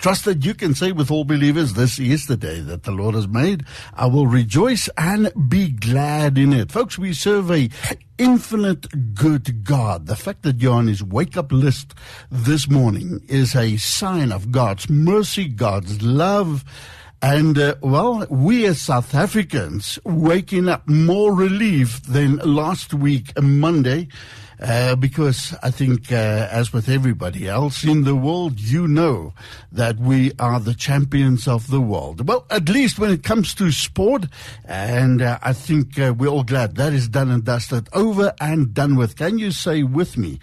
Trust that you can say with all believers, this is the day that the Lord has made. I will rejoice and be glad in it. Folks, we serve a infinite good God. The fact that you're on his wake up list this morning is a sign of God's mercy, God's love, and uh, well, we as South Africans waking up more relieved than last week, Monday. Uh, because I think, uh, as with everybody else in the world, you know that we are the champions of the world. Well, at least when it comes to sport, and uh, I think uh, we're all glad that is done and dusted, over and done with. Can you say with me,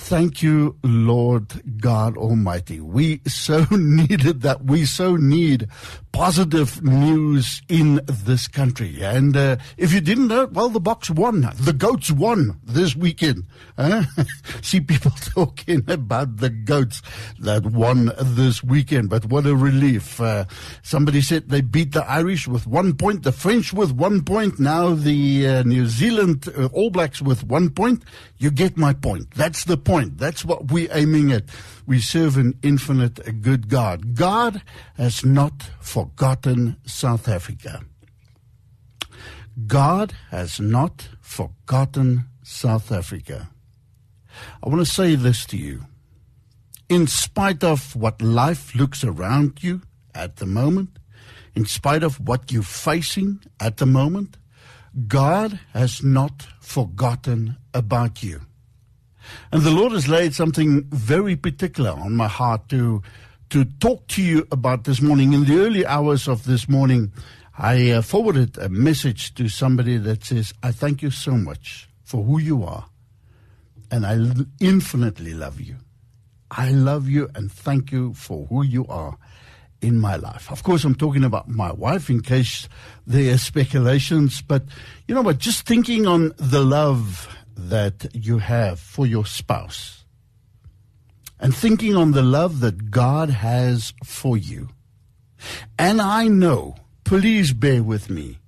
thank you, Lord God Almighty? We so needed that. We so need positive news in this country. And uh, if you didn't know, well, the Boks won. The Goats won this weekend. Uh, see people talking about the Goats that won this weekend, but what a relief. Uh, somebody said they beat the Irish with one point, the French with one point, now the uh, New Zealand uh, All Blacks with one point. You get my point. That's the point. That's what we're aiming at. We serve an infinite good God. God has not forgotten South Africa. God has not forgotten South Africa. I want to say this to you. In spite of what life looks around you at the moment, in spite of what you're facing at the moment, God has not forgotten about you. And the Lord has laid something very particular on my heart to to talk to you about this morning. In the early hours of this morning, I uh, forwarded a message to somebody that says, "I thank you so much for who you are, and I infinitely love you. I love you and thank you for who you are." in my life. Of course, I'm talking about my wife in case there are speculations, but you know what? Just thinking on the love that you have for your spouse and thinking on the love that God has for you. And I know, please bear with me,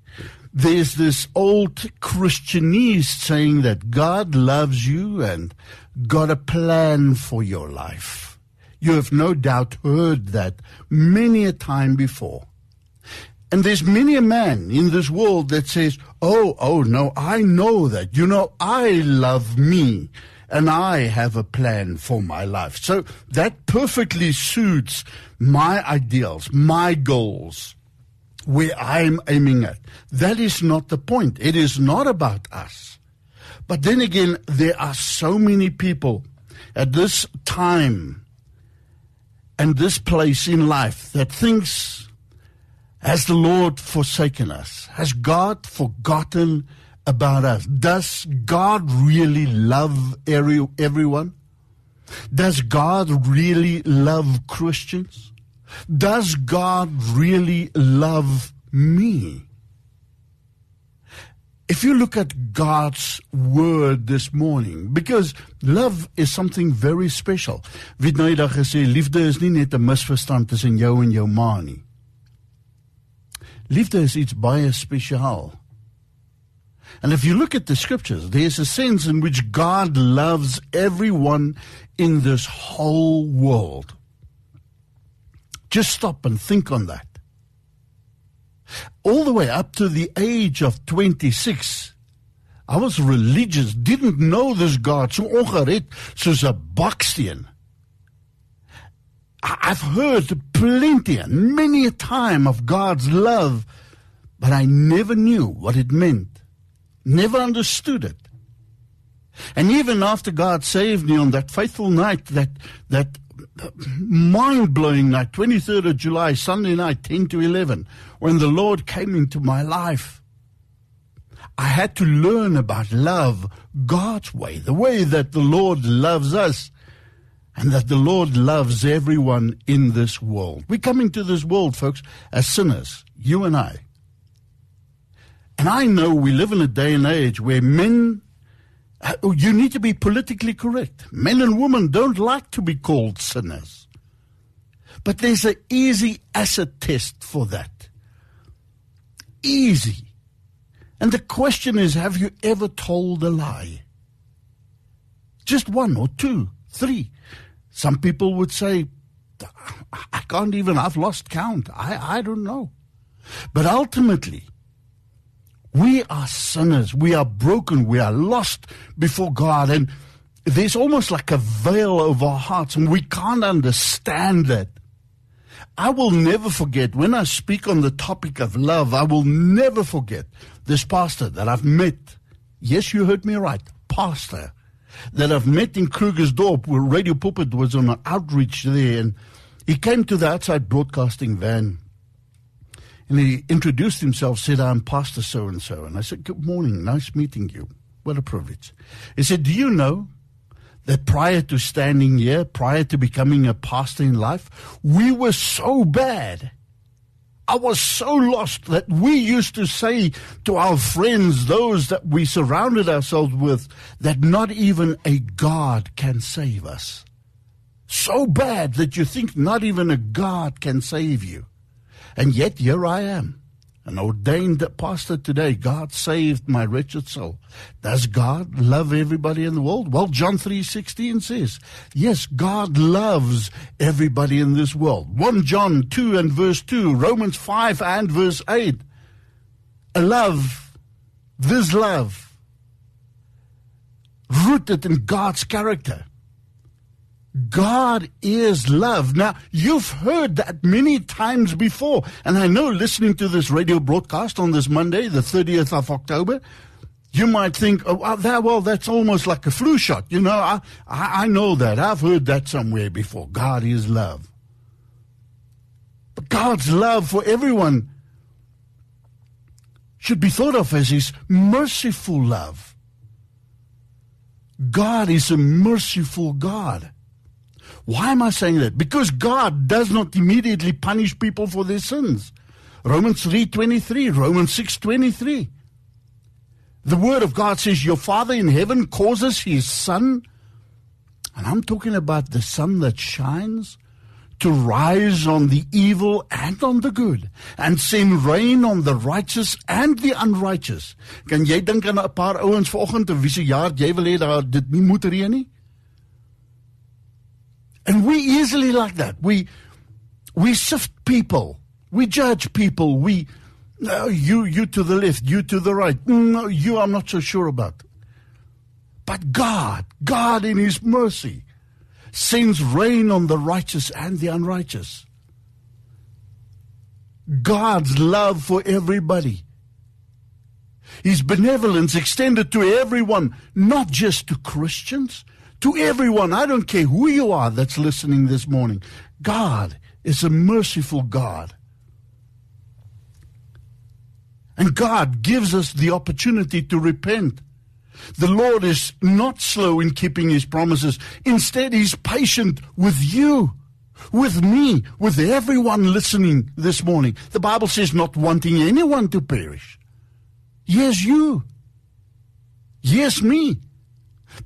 there's this old Christianese saying that God loves you and got a plan for your life. You have no doubt heard that many a time before. And there's many a man in this world that says, Oh, oh no, I know that. You know, I love me and I have a plan for my life. So that perfectly suits my ideals, my goals, where I'm aiming at. That is not the point. It is not about us. But then again, there are so many people at this time and this place in life that thinks has the Lord forsaken us? Has God forgotten about us? Does God really love every, everyone? Does God really love Christians? Does God really love me? If you look at God's word this morning, because love is something very special. Wie nou eendag gesê liefde is nie net 'n misverstand tussen jou en jou ma nie. Liefde is iets baie spesiaal. And if you look at the scriptures, there's a sense in which God loves everyone in this whole world. Just stop and think on that. All the way up to the age of 26, I was religious, didn't know this God, so ongered soos 'n baksteen. I've heard plenty many a time of God's love, but I never knew what it meant, never understood it. And even after God saved me on that faithful night, that, that mind blowing night, 23rd of July, Sunday night, 10 to 11, when the Lord came into my life, I had to learn about love God's way, the way that the Lord loves us and that the Lord loves everyone in this world. We come into this world, folks, as sinners, you and I. And I know we live in a day and age where men, uh, you need to be politically correct. Men and women don't like to be called sinners. But there's an easy acid test for that. Easy. And the question is have you ever told a lie? Just one or two, three. Some people would say I can't even, I've lost count. I, I don't know. But ultimately, we are sinners. We are broken. We are lost before God. And there's almost like a veil over our hearts, and we can't understand that. I will never forget when I speak on the topic of love, I will never forget this pastor that I've met. Yes, you heard me right. Pastor that I've met in Krugersdorp where Radio Pulpit was on an outreach there and he came to the outside broadcasting van and he introduced himself, said, I'm Pastor so and so. And I said, Good morning, nice meeting you. What a privilege. He said, Do you know that prior to standing here, prior to becoming a pastor in life, we were so bad. I was so lost that we used to say to our friends, those that we surrounded ourselves with, that not even a God can save us. So bad that you think not even a God can save you. And yet here I am an ordained pastor today. God saved my wretched soul. Does God love everybody in the world? Well, John 3:16 says, yes, God loves everybody in this world. 1 John 2 and verse 2, Romans 5 and verse 8. A love, this love, rooted in God's character God is love. Now, you've heard that many times before. And I know listening to this radio broadcast on this Monday, the 30th of October, you might think, oh, well, that, well that's almost like a flu shot. You know, I, I, I know that. I've heard that somewhere before. God is love. But God's love for everyone should be thought of as His merciful love. God is a merciful God. Why am I saying that? Because God does not immediately punish people for their sins. Romans 3:23, Romans 6:23. The word of God says your Father in heaven causes his son and I'm talking about the sun that shines to rise on the evil and on the good and send rain on the righteous and the unrighteous. Kan jy dink aan 'n paar ouens vanoggend of wie se jaar jy wil hê dat dit nie moet reën nie? And we easily like that. We we sift people. We judge people. We no, you you to the left, you to the right. Mm, no, you I'm not so sure about. But God, God in his mercy sends rain on the righteous and the unrighteous. God's love for everybody. His benevolence extended to everyone, not just to Christians, to everyone, I don't care who you are that's listening this morning, God is a merciful God. And God gives us the opportunity to repent. The Lord is not slow in keeping his promises. Instead, he's patient with you, with me, with everyone listening this morning. The Bible says not wanting anyone to perish. Yes, you. Yes, me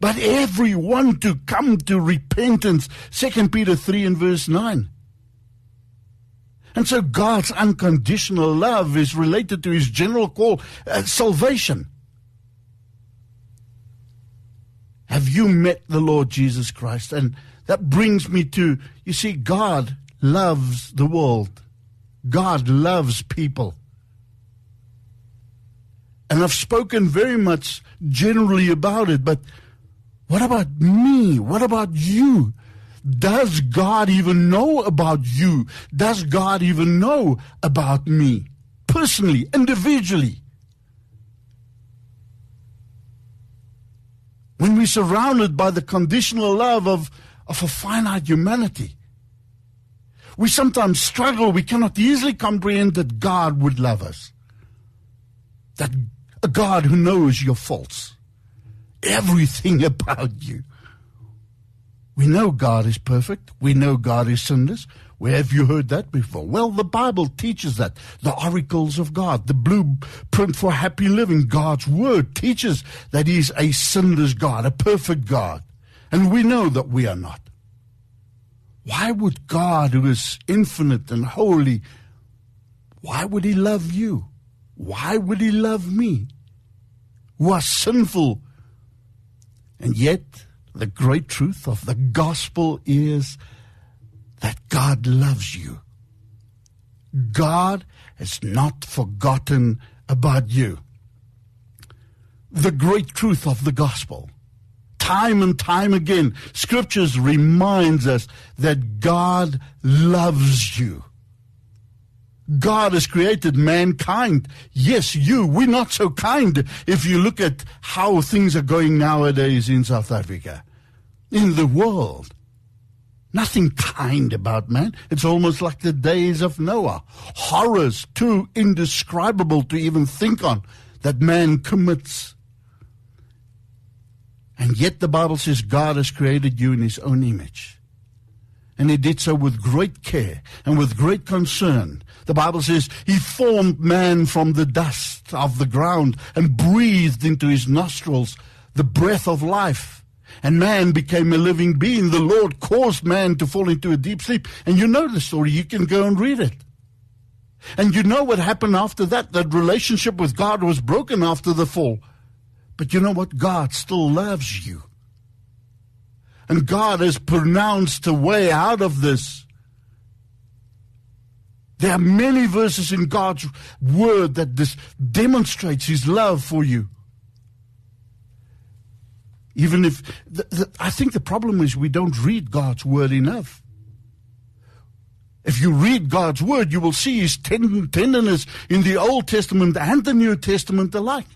but everyone to come to repentance. 2 Peter 3 and verse 9. And so God's unconditional love is related to his general call, uh, salvation. Have you met the Lord Jesus Christ? And that brings me to, you see, God loves the world. God loves people. And I've spoken very much generally about it, but what about me? What about you? Does God even know about you? Does God even know about me? Personally, individually. When we're surrounded by the conditional love of, of a finite humanity, we sometimes struggle. We cannot easily comprehend that God would love us. That a God who knows your faults everything about you. We know God is perfect. We know God is sinless. Where have you heard that before? Well, the Bible teaches that. The oracles of God, the blueprint for happy living, God's word teaches that He is a sinless God, a perfect God. And we know that we are not. Why would God, who is infinite and holy, why would He love you? Why would He love me? Who are sinful and yet, the great truth of the gospel is that God loves you. God has not forgotten about you. The great truth of the gospel. Time and time again, scriptures reminds us that God loves you. God has created mankind. Yes, you. We're not so kind if you look at how things are going nowadays in South Africa, in the world. Nothing kind about man. It's almost like the days of Noah. Horrors too indescribable to even think on that man commits. And yet the Bible says God has created you in his own image. And he did so with great care and with great concern. The Bible says he formed man from the dust of the ground and breathed into his nostrils the breath of life and man became a living being. The Lord caused man to fall into a deep sleep. And you know the story. You can go and read it. And you know what happened after that. That relationship with God was broken after the fall. But you know what? God still loves you. And God has pronounced a way out of this. There are many verses in God's word that this demonstrates his love for you. Even if, the, the, I think the problem is we don't read God's word enough. If you read God's word, you will see his tenderness in the Old Testament and the New Testament alike.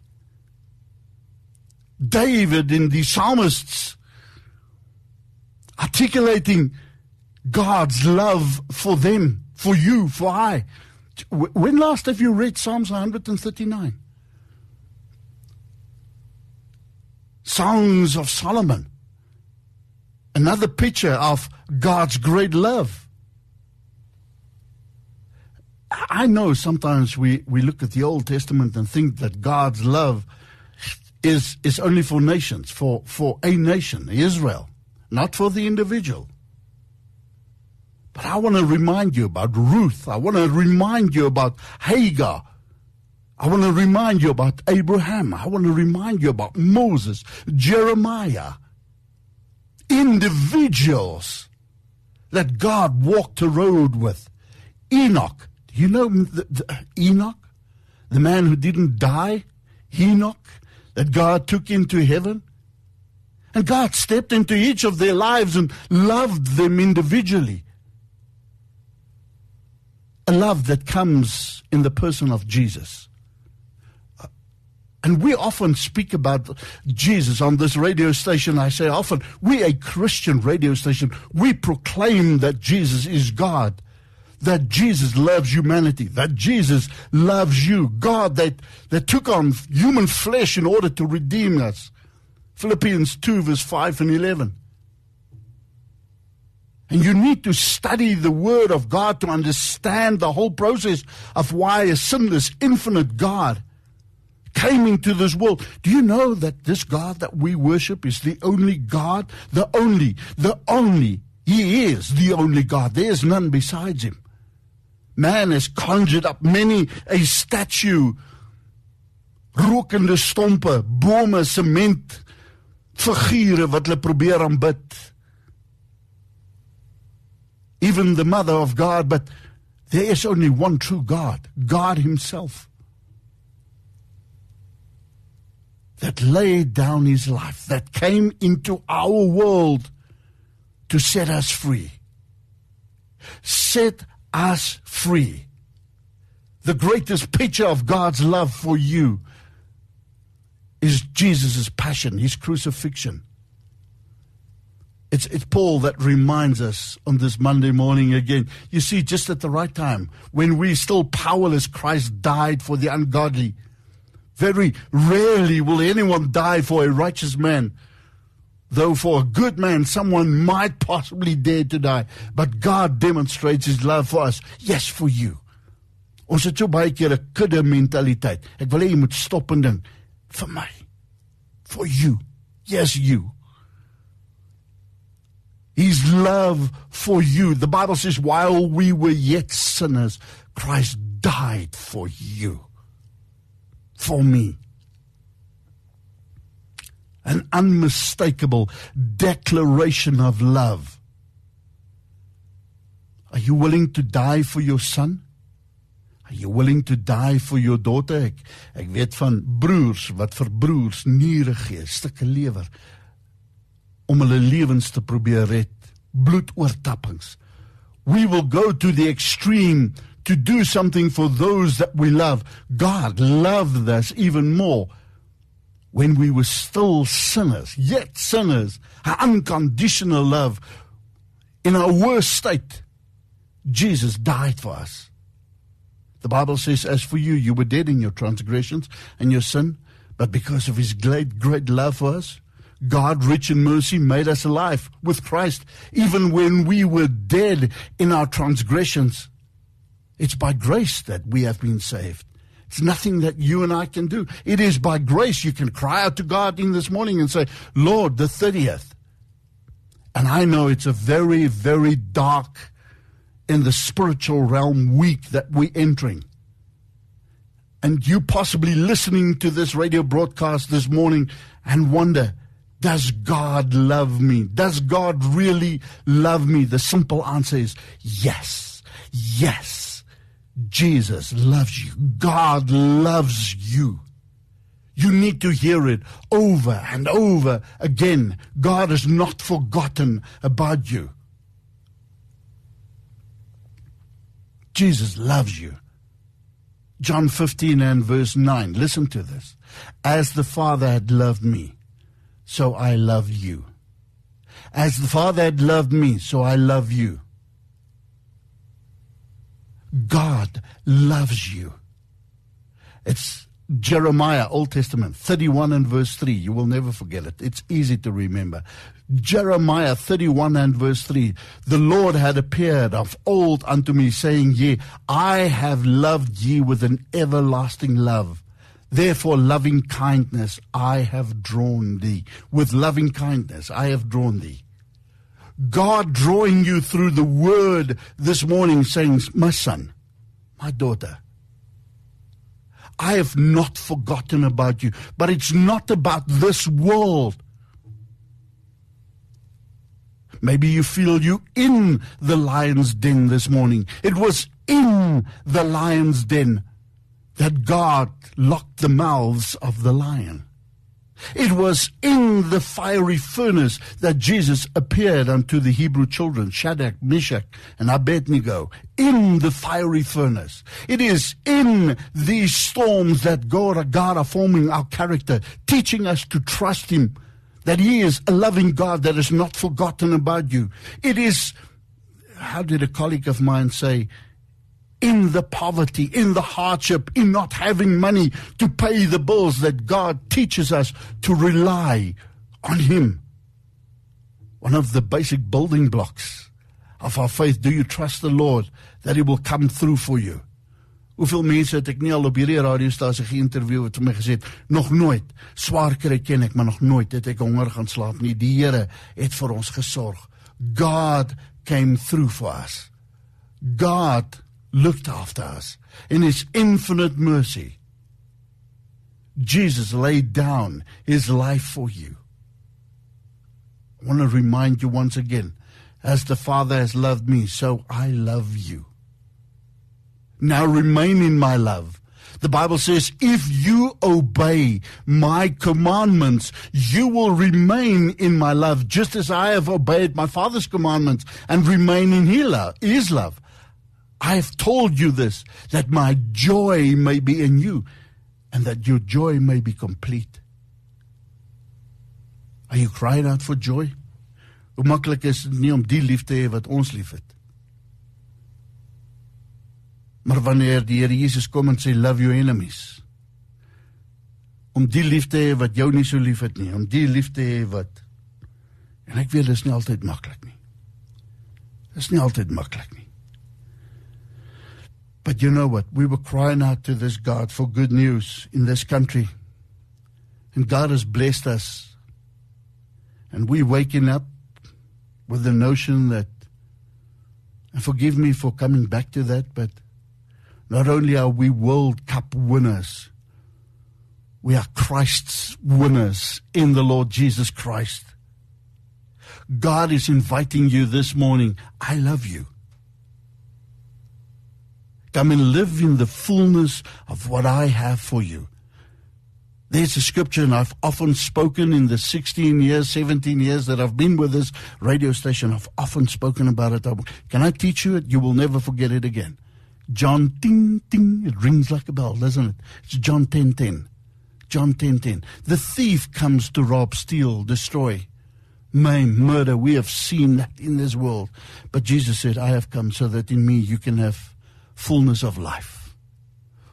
David in the psalmists articulating God's love for them, for you, for I. When last have you read Psalms 139? Songs of Solomon. Another picture of God's great love. I know sometimes we, we look at the Old Testament and think that God's love is, is only for nations, for, for a nation, Israel, not for the individual. But I want to remind you about Ruth. I want to remind you about Hagar. I want to remind you about Abraham. I want to remind you about Moses, Jeremiah. Individuals that God walked the road with. Enoch. You know the, the, Enoch? The man who didn't die? Enoch? That God took into heaven? And God stepped into each of their lives and loved them individually. A love that comes in the person of Jesus. And we often speak about Jesus on this radio station. I say often, we a Christian radio station. We proclaim that Jesus is God, that Jesus loves humanity, that Jesus loves you. God that, that took on human flesh in order to redeem us. Philippians 2 verse 5 and 11. And you need to study the Word of God to understand the whole process of why a sinless, infinite God came into this world. Do you know that this God that we worship is the only God? The only, the only. He is the only God. There is none besides him. Man has conjured up many a statue, rokende stompe, bome, cement, figure wat hulle probeer aanbid. Even the mother of God, but there is only one true God, God himself. that laid down his life, that came into our world to set us free. Set us free. The greatest picture of God's love for you is Jesus' passion, his crucifixion. It's, it's Paul that reminds us on this Monday morning again. You see, just at the right time, when we still powerless, Christ died for the ungodly. Very rarely will anyone die for a righteous man. Though for a good man, someone might possibly dare to die. But God demonstrates his love for us. Yes, for you. Ons het so baie keer 'n kudde mentaliteit. Ek wil hê jy moet stop en vir my. For you. Yes, you. His love for you. The Bible says while we were yet sinners, Christ died for you for me. An unmistakable declaration of love. Are you willing to die for your son? Are you willing to die for your daughter? Ek ek weet van broers wat vir broers niere gee, stukke lewer om hulle lewens te probeer red, bloedoortappings. We will go to the extreme to do something for those that we love. God loved us even more when we were still sinners, yet sinners, unconditional love in our worst state. Jesus died for us. The Bible says, As for you, you were dead in your transgressions and your sin, but because of his great, great love for us, God, rich in mercy, made us alive with Christ, even when we were dead in our transgressions. It's by grace that we have been saved. It's nothing that you and I can do. It is by grace you can cry out to God in this morning and say, Lord, the 30th. And I know it's a very, very dark in the spiritual realm week that we're entering. And you possibly listening to this radio broadcast this morning and wonder, does God love me? Does God really love me? The simple answer is yes. Yes. Jesus loves you. God loves you. You need to hear it over and over again. God has not forgotten about you. Jesus loves you. John 15 and verse 9. Listen to this. As the Father had loved me, so I love you. As the Father had loved me, so I love you. God loves you. It's Jeremiah, Old Testament, 31 and verse 3. You will never forget it. It's easy to remember. Jeremiah 31 and verse 3. The Lord had appeared of old unto me, saying, Yea, I have loved ye with an everlasting love. Therefore, loving kindness I have drawn thee. With loving kindness I have drawn thee. God drawing you through the word this morning, saying, My son, my daughter, I have not forgotten about you. But it's not about this world. Maybe you feel you in the lion's den this morning. It was in the lion's den that God locked the mouths of the lion. It was in the fiery furnace that Jesus appeared unto the Hebrew children, Shadrach, Meshach, and Abednego, in the fiery furnace. It is in these storms that God, God are forming our character, teaching us to trust Him, that He is a loving God that has not forgotten about you. It is, how did a colleague of mine say, in the poverty, in the hardship, in not having money to pay the bills that God teaches us to rely on Him. One of the basic building blocks of our faith. Do you trust the Lord that He will come through for you? Hoeveel mense het ek nie al op hierdie radiostasie geïnterview het vir my gesê nog nooit swaar kry ken ek maar nog nooit het ek honger gaan slaap nie die Here het vir ons gesorg God came through for us God looked after us in his infinite mercy. Jesus laid down his life for you. I want to remind you once again as the Father has loved me, so I love you. Now remain in my love. The Bible says, if you obey my commandments, you will remain in my love, just as I have obeyed my Father's commandments and remain in his love. I have told you this, that my joy may be in you, and that your joy may be complete. Are you crying out for joy? Hoe maklik is dit nie om die lief te hê wat ons liefhet. Maar wanneer die Here Jesus kom en sê love your enemies, om die lief te hê wat jou nie so liefhet nie, om die lief te hê wat en ek weet dit is nie altyd maklik nie. Dit is nie altyd maklik nie. But you know what? We were crying out to this God for good news in this country. And God has blessed us. And we're waking up with the notion that, and forgive me for coming back to that, but not only are we World Cup winners, we are Christ's winners in the Lord Jesus Christ. God is inviting you this morning. I love you. Come and live in the fullness of what I have for you. There's a scripture, and I've often spoken in the 16 years, 17 years that I've been with this radio station. I've often spoken about it. Can I teach you it? You will never forget it again. John ting ting, it rings like a bell, doesn't it? It's John 10 10. John 10 10. The thief comes to rob, steal, destroy, maim, murder. We have seen that in this world. But Jesus said, I have come so that in me you can have fullness of life.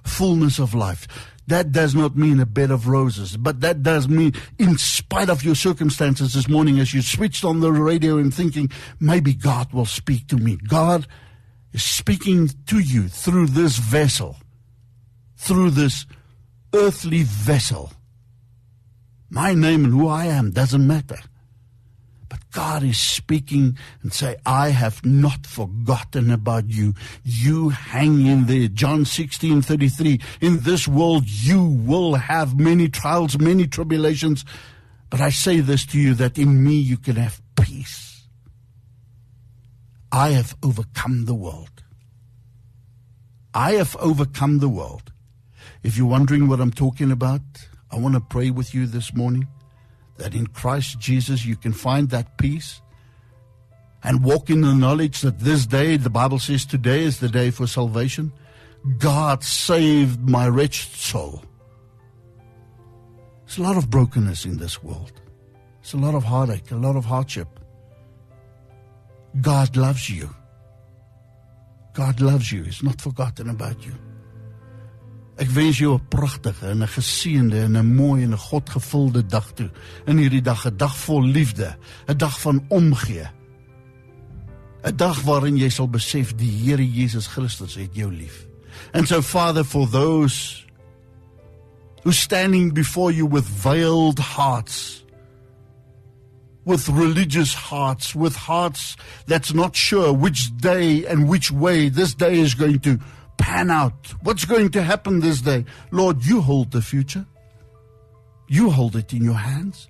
Fullness of life. That does not mean a bed of roses, but that does mean, in spite of your circumstances this morning, as you switched on the radio and thinking, maybe God will speak to me. God is speaking to you through this vessel, through this earthly vessel. My name and who I am doesn't matter. God is speaking and say, I have not forgotten about you. You hang in there. John 16, 33. In this world you will have many trials, many tribulations. But I say this to you that in me you can have peace. I have overcome the world. I have overcome the world. If you're wondering what I'm talking about, I want to pray with you this morning that in Christ Jesus you can find that peace and walk in the knowledge that this day, the Bible says today is the day for salvation. God saved my wretched soul. There's a lot of brokenness in this world. There's a lot of heartache, a lot of hardship. God loves you. God loves you. He's not forgotten about you. Ek wens jou 'n pragtige en 'n geseënde en 'n mooi en 'n Godgevulde dag toe. In hierdie dag, 'n dag vol liefde, 'n dag van omgee. 'n Dag waarin jy sal besef die Here Jesus Christus het jou lief. And so Father for those who standing before you with veiled hearts with religious hearts with hearts that's not sure which day and which way this day is going to pan out? What's going to happen this day? Lord, you hold the future. You hold it in your hands.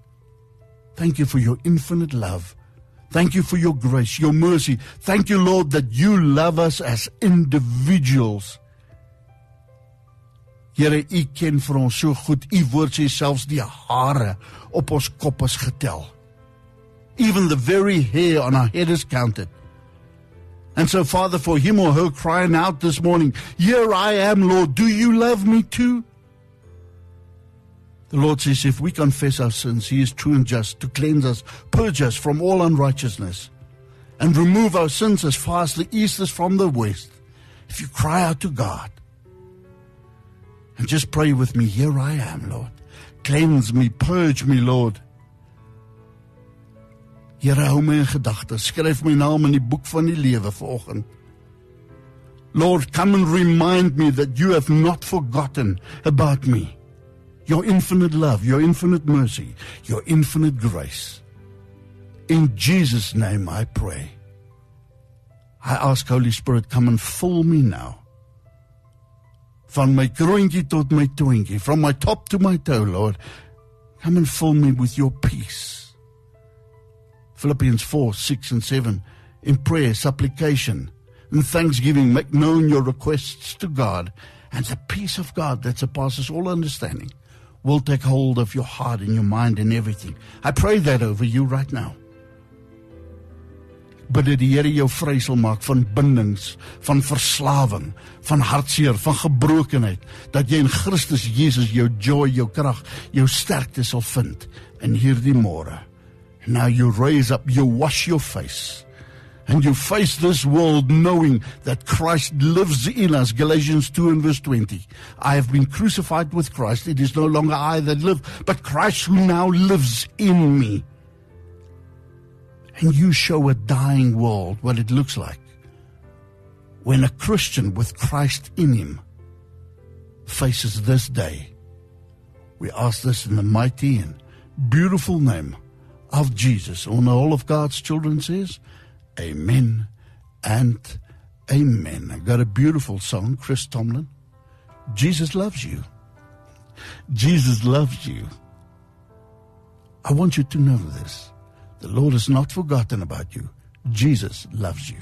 Thank you for your infinite love. Thank you for your grace, your mercy. Thank you, Lord, that you love us as individuals. Here, ken vir ons so goed. U woord sê selfs die hare op ons kop is getel. Even the very hair on our head is counted. And so, Father, for him or her crying out this morning, Here I am, Lord, do you love me too? The Lord says, If we confess our sins, He is true and just to cleanse us, purge us from all unrighteousness, and remove our sins as far as the east is from the west. If you cry out to God, and just pray with me, Here I am, Lord. Cleanse me, purge me, Lord. Here hou my in gedagte. Skryf my naam in die boek van die lewe vanoggend. Lord, come and remind me that you have not forgotten about me. Your infinite love, your infinite mercy, your infinite grace. In Jesus' name I pray. I ask Holy Spirit, come and fill me now. Van my kroontjie tot my toontjie, from my top to my toe, Lord, come and fill me with your peace. Philippians 4 6 and 7. In prayer, supplication, and thanksgiving, make known your requests to God, and the peace of God that surpasses all understanding will take hold of your heart and your mind and everything. I pray that over you right now. bid dat die Here jou vry sal maak van bindings, van verslawing, van hartseer, van gebrokenheid, dat jy in Christus Jesus jou joy, jou krag, jou sterkte sal vind in hierdie môre. Now you raise up, you wash your face, and you face this world knowing that Christ lives in us. Galatians 2 and verse 20. I have been crucified with Christ. It is no longer I that live, but Christ who now lives in me. And you show a dying world what it looks like when a Christian with Christ in him faces this day. We ask this in the mighty and beautiful name of Jesus. And all of God's children says, Amen and Amen. I got a beautiful song, Chris Tomlin. Jesus loves you. Jesus loves you. I want you to know this. The Lord has not forgotten about you. Jesus loves you.